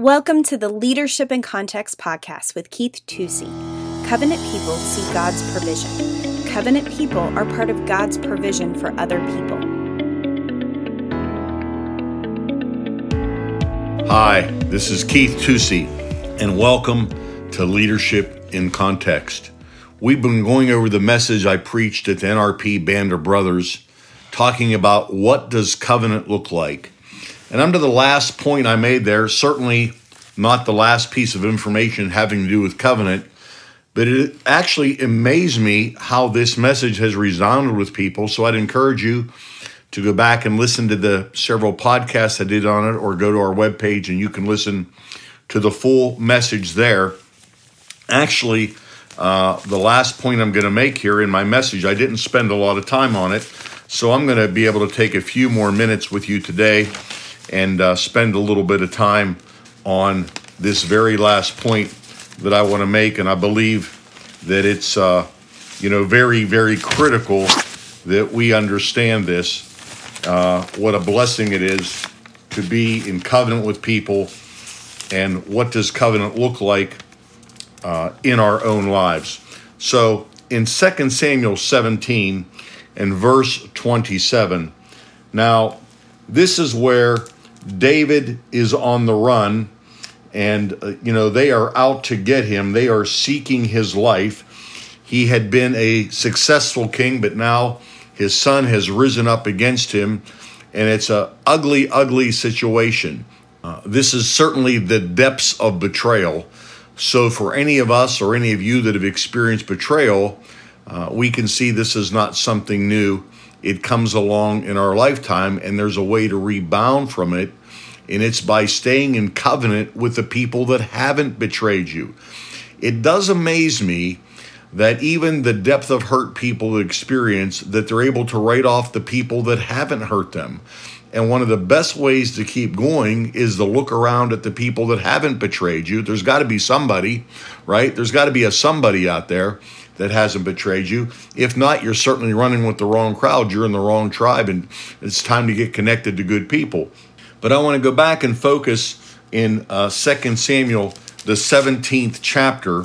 Welcome to the Leadership in Context podcast with Keith Tusey. Covenant people see God's provision. Covenant people are part of God's provision for other people. Hi, this is Keith Tusey, and welcome to Leadership in Context. We've been going over the message I preached at the NRP Band of Brothers, talking about what does covenant look like. And under the last point I made there, certainly not the last piece of information having to do with covenant, but it actually amazed me how this message has resounded with people. So I'd encourage you to go back and listen to the several podcasts I did on it, or go to our webpage and you can listen to the full message there. Actually, uh, the last point I'm going to make here in my message, I didn't spend a lot of time on it. So I'm going to be able to take a few more minutes with you today and uh, spend a little bit of time on this very last point that I want to make, and I believe that it's uh, you know very very critical that we understand this. Uh, what a blessing it is to be in covenant with people, and what does covenant look like uh, in our own lives. So in 2 Samuel 17 and verse 27, now this is where David is on the run, and uh, you know they are out to get him. They are seeking his life. He had been a successful king, but now his son has risen up against him, and it's a ugly, ugly situation. Uh, this is certainly the depths of betrayal. So, for any of us or any of you that have experienced betrayal, uh, we can see this is not something new it comes along in our lifetime, and there's a way to rebound from it, and it's by staying in covenant with the people that haven't betrayed you. It does amaze me that even the depth of hurt people experience that they're able to write off the people that haven't hurt them. And one of the best ways to keep going is to look around at the people that haven't betrayed you. There's got to be somebody, right? There's got to be a somebody out there that hasn't betrayed you. If not, you're certainly running with the wrong crowd. You're in the wrong tribe, and it's time to get connected to good people. But I want to go back and focus in uh, 2 Samuel, the 17th chapter,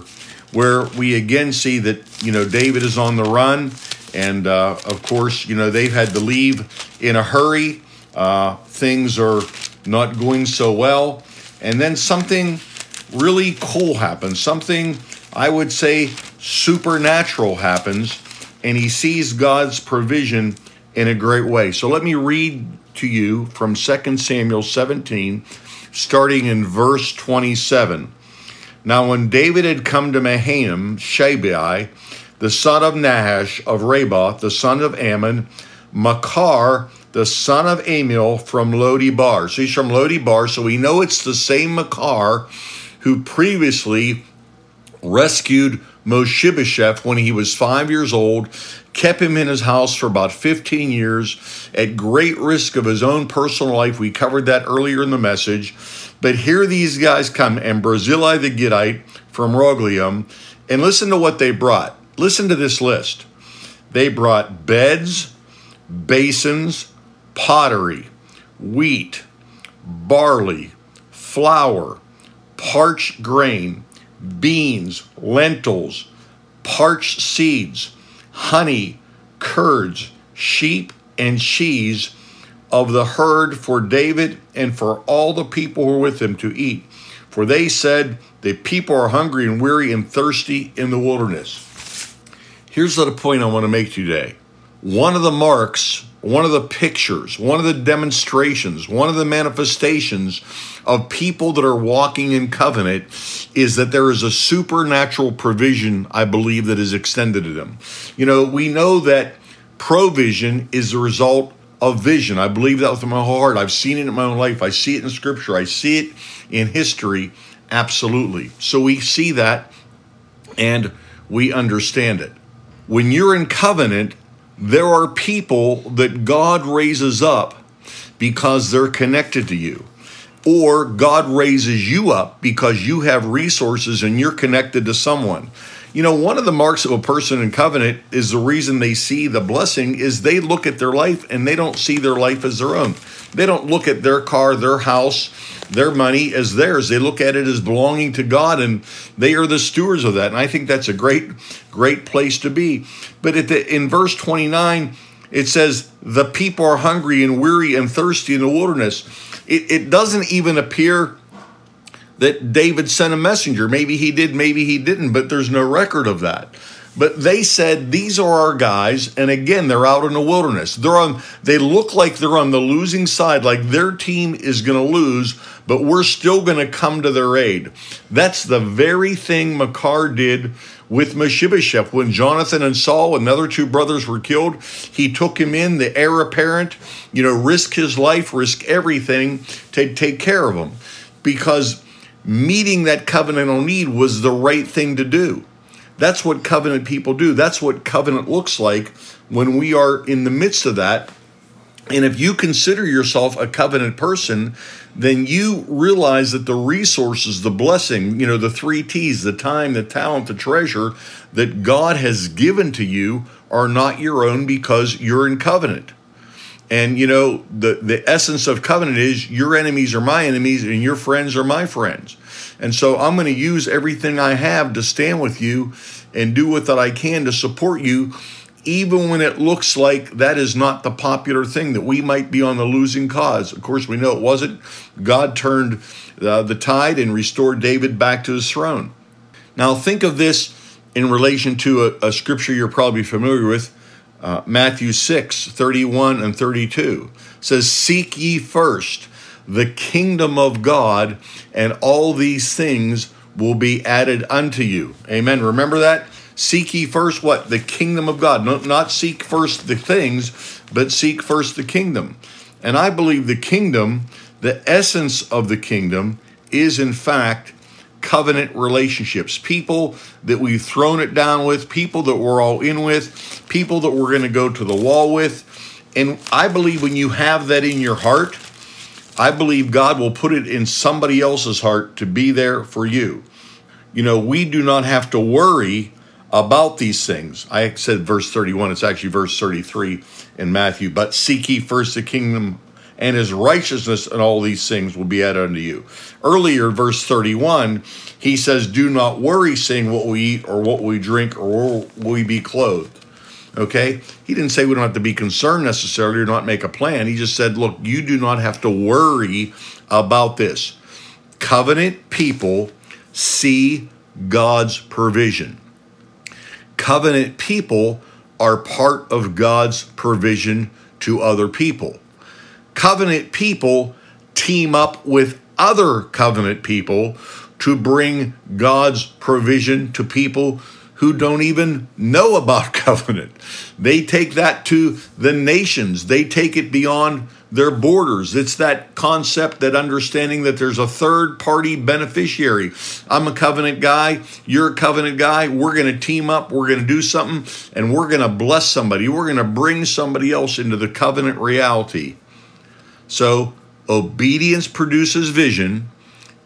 where we again see that, you know, David is on the run. And uh, of course, you know, they've had to leave in a hurry. Uh, things are not going so well. And then something really cool happens. Something I would say supernatural happens, and he sees God's provision in a great way. So let me read to you from 2 Samuel 17, starting in verse 27. Now, when David had come to Mahanaim, Shabai, the son of Nahash of Rabbah, the son of Ammon, Makar, the son of Ammiel from Lo Debar. So he's from Lo Debar, so we know it's the same Makar who previously rescued Mephibosheth when he was five years old, kept him in his house for about 15 years at great risk of his own personal life. We covered that earlier in the message. But here these guys come, and Barzillai the Gittite from Rogelim, and listen to what they brought. Listen to this list. They brought beds, basins, pottery, wheat, barley, flour, parched grain, beans, lentils, parched seeds, honey, curds, sheep, and cheese of the herd for David and for all the people who were with him to eat. For they said, The people are hungry and weary and thirsty in the wilderness. Here's the point I want to make today. One of the marks one of the pictures, one of the demonstrations, one of the manifestations of people that are walking in covenant is that there is a supernatural provision, I believe, that is extended to them. You know, we know that provision is the result of vision. I believe that with my heart. I've seen it in my own life. I see it in scripture. I see it in history. Absolutely. So we see that and we understand it. When you're in covenant, there are people that God raises up because they're connected to you. Or God raises you up because you have resources and you're connected to someone. You know, one of the marks of a person in covenant is the reason they see the blessing is they look at their life and they don't see their life as their own. They don't look at their car, their house, their money as theirs. They look at it as belonging to God and they are the stewards of that. And I think that's a great, great place to be. But at the, in verse 29, it says, The people are hungry and weary and thirsty in the wilderness. It, it doesn't even appear that David sent a messenger. Maybe he did, maybe he didn't, but there's no record of that. But they said these are our guys, and again they're out in the wilderness. They're on. They look like they're on the losing side, like their team is going to lose, but we're still going to come to their aid. That's the very thing Makar did with Mephibosheth when Jonathan and Saul and the other two brothers were killed. He took him in, the heir apparent, you know, risk his life, risk everything to take care of him, because meeting that covenantal need was the right thing to do. That's what covenant people do. That's what covenant looks like when we are in the midst of that. And if you consider yourself a covenant person, then you realize that the resources, the blessing, you know, the three T's, the time, the talent, the treasure that God has given to you are not your own because you're in covenant. And you know, the, the essence of covenant is your enemies are my enemies and your friends are my friends. And so I'm going to use everything I have to stand with you and do what that I can to support you, even when it looks like that is not the popular thing, that we might be on the losing cause. Of course, we know it wasn't. God turned uh, the tide and restored David back to his throne. Now, think of this in relation to a, a scripture you're probably familiar with. Uh, Matthew 6, 31 and 32 says, Seek ye first the kingdom of God, and all these things will be added unto you. Amen. Remember that? Seek ye first what? The kingdom of God. No, not seek first the things, but seek first the kingdom. And I believe the kingdom, the essence of the kingdom, is in fact covenant relationships. People that we've thrown it down with, people that we're all in with, people that we're going to go to the wall with. And I believe when you have that in your heart, I believe God will put it in somebody else's heart to be there for you. You know, we do not have to worry about these things. I said verse 31, it's actually verse 33 in Matthew. But seek ye first the kingdom and his righteousness, and all these things will be added unto you. Earlier, verse 31, he says, Do not worry, saying what we eat or what we drink or will we be clothed. Okay? He didn't say we don't have to be concerned necessarily or not make a plan. He just said, look, you do not have to worry about this. Covenant people see God's provision. Covenant people are part of God's provision to other people. Covenant people team up with other covenant people to bring God's provision to people who don't even know about covenant. They take that to the nations, they take it beyond their borders. It's that concept, that understanding that there's a third party beneficiary. I'm a covenant guy, you're a covenant guy. We're going to team up, we're going to do something, and we're going to bless somebody. We're going to bring somebody else into the covenant reality. So, obedience produces vision,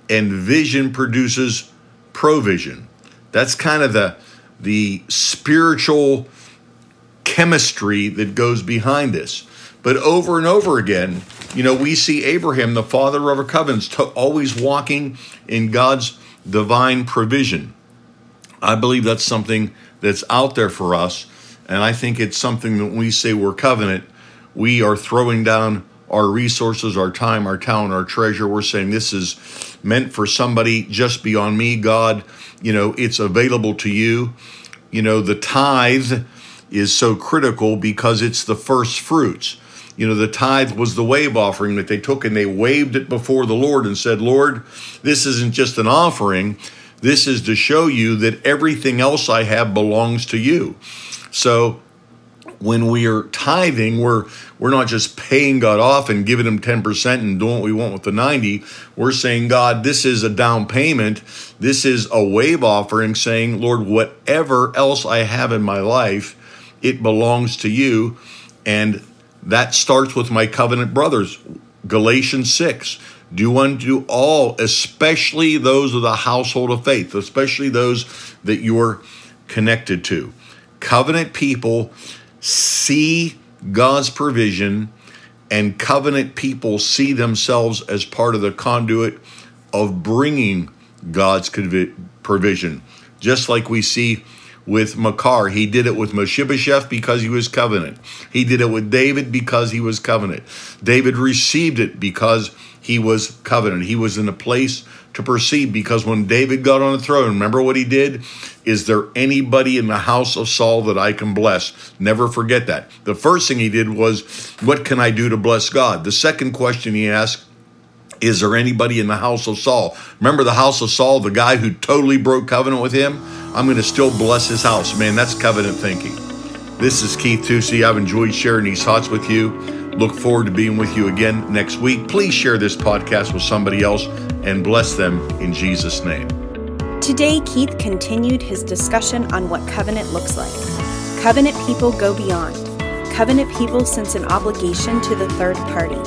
and vision produces provision. That's kind of the the spiritual chemistry that goes behind this. But over and over again, you know, we see Abraham, the father of our covenants, to always walking in God's divine provision. I believe that's something that's out there for us. And I think it's something that when we say we're covenant, we are throwing down our resources, our time, our talent, our treasure. We're saying this is meant for somebody just beyond me. God, you know, it's available to you. You know, the tithe is so critical because it's the first fruits. You know, the tithe was the wave offering that they took and they waved it before the Lord and said, Lord, this isn't just an offering. This is to show you that everything else I have belongs to you. So when we are tithing, we're we're not just paying God off and giving him 10% and doing what we want with the 90. We're saying, God, this is a down payment. This is a wave offering saying, Lord, whatever else I have in my life, it belongs to you. And that starts with my covenant brothers. Galatians 6. Do unto all, especially those of the household of faith, especially those that you're connected to. Covenant people see God's provision And covenant people see themselves as part of the conduit of bringing God's provision. Just like we see with Makar. He did it with Mephibosheth because he was covenant. He did it with David because he was covenant. David received it because he was covenant. He was in a place to perceive because when David got on the throne, remember what he did? Is there anybody in the house of Saul that I can bless? Never forget that. The first thing he did was, What can I do to bless God? The second question he asked, Is there anybody in the house of Saul? Remember the house of Saul, the guy who totally broke covenant with him? I'm going to still bless his house. Man, that's covenant thinking. This is Keith Tusey. I've enjoyed sharing these thoughts with you. Look forward to being with you again next week. Please share this podcast with somebody else and bless them in Jesus' name. Today, Keith continued his discussion on what covenant looks like. Covenant people go beyond. Covenant people sense an obligation to the third party.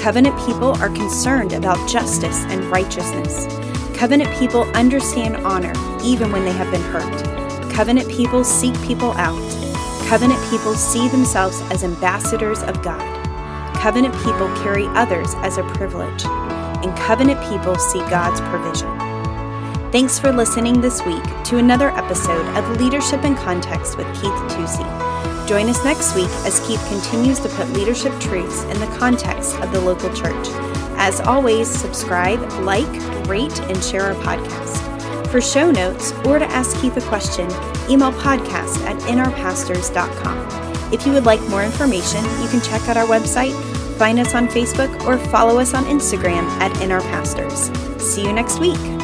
Covenant people are concerned about justice and righteousness. Covenant people understand honor even when they have been hurt. Covenant people seek people out. Covenant people see themselves as ambassadors of God. Covenant people carry others as a privilege and covenant people see God's provision. Thanks for listening this week to another episode of Leadership in Context with Keith Tusey. Join us next week as Keith continues to put leadership truths in the context of the local church. As always, subscribe, like, rate, and share our podcast. For show notes or to ask Keith a question, email podcast at nrpastors.com. If you would like more information, you can check out our website Find us on Facebook or follow us on Instagram at In Our Pastors. See you next week.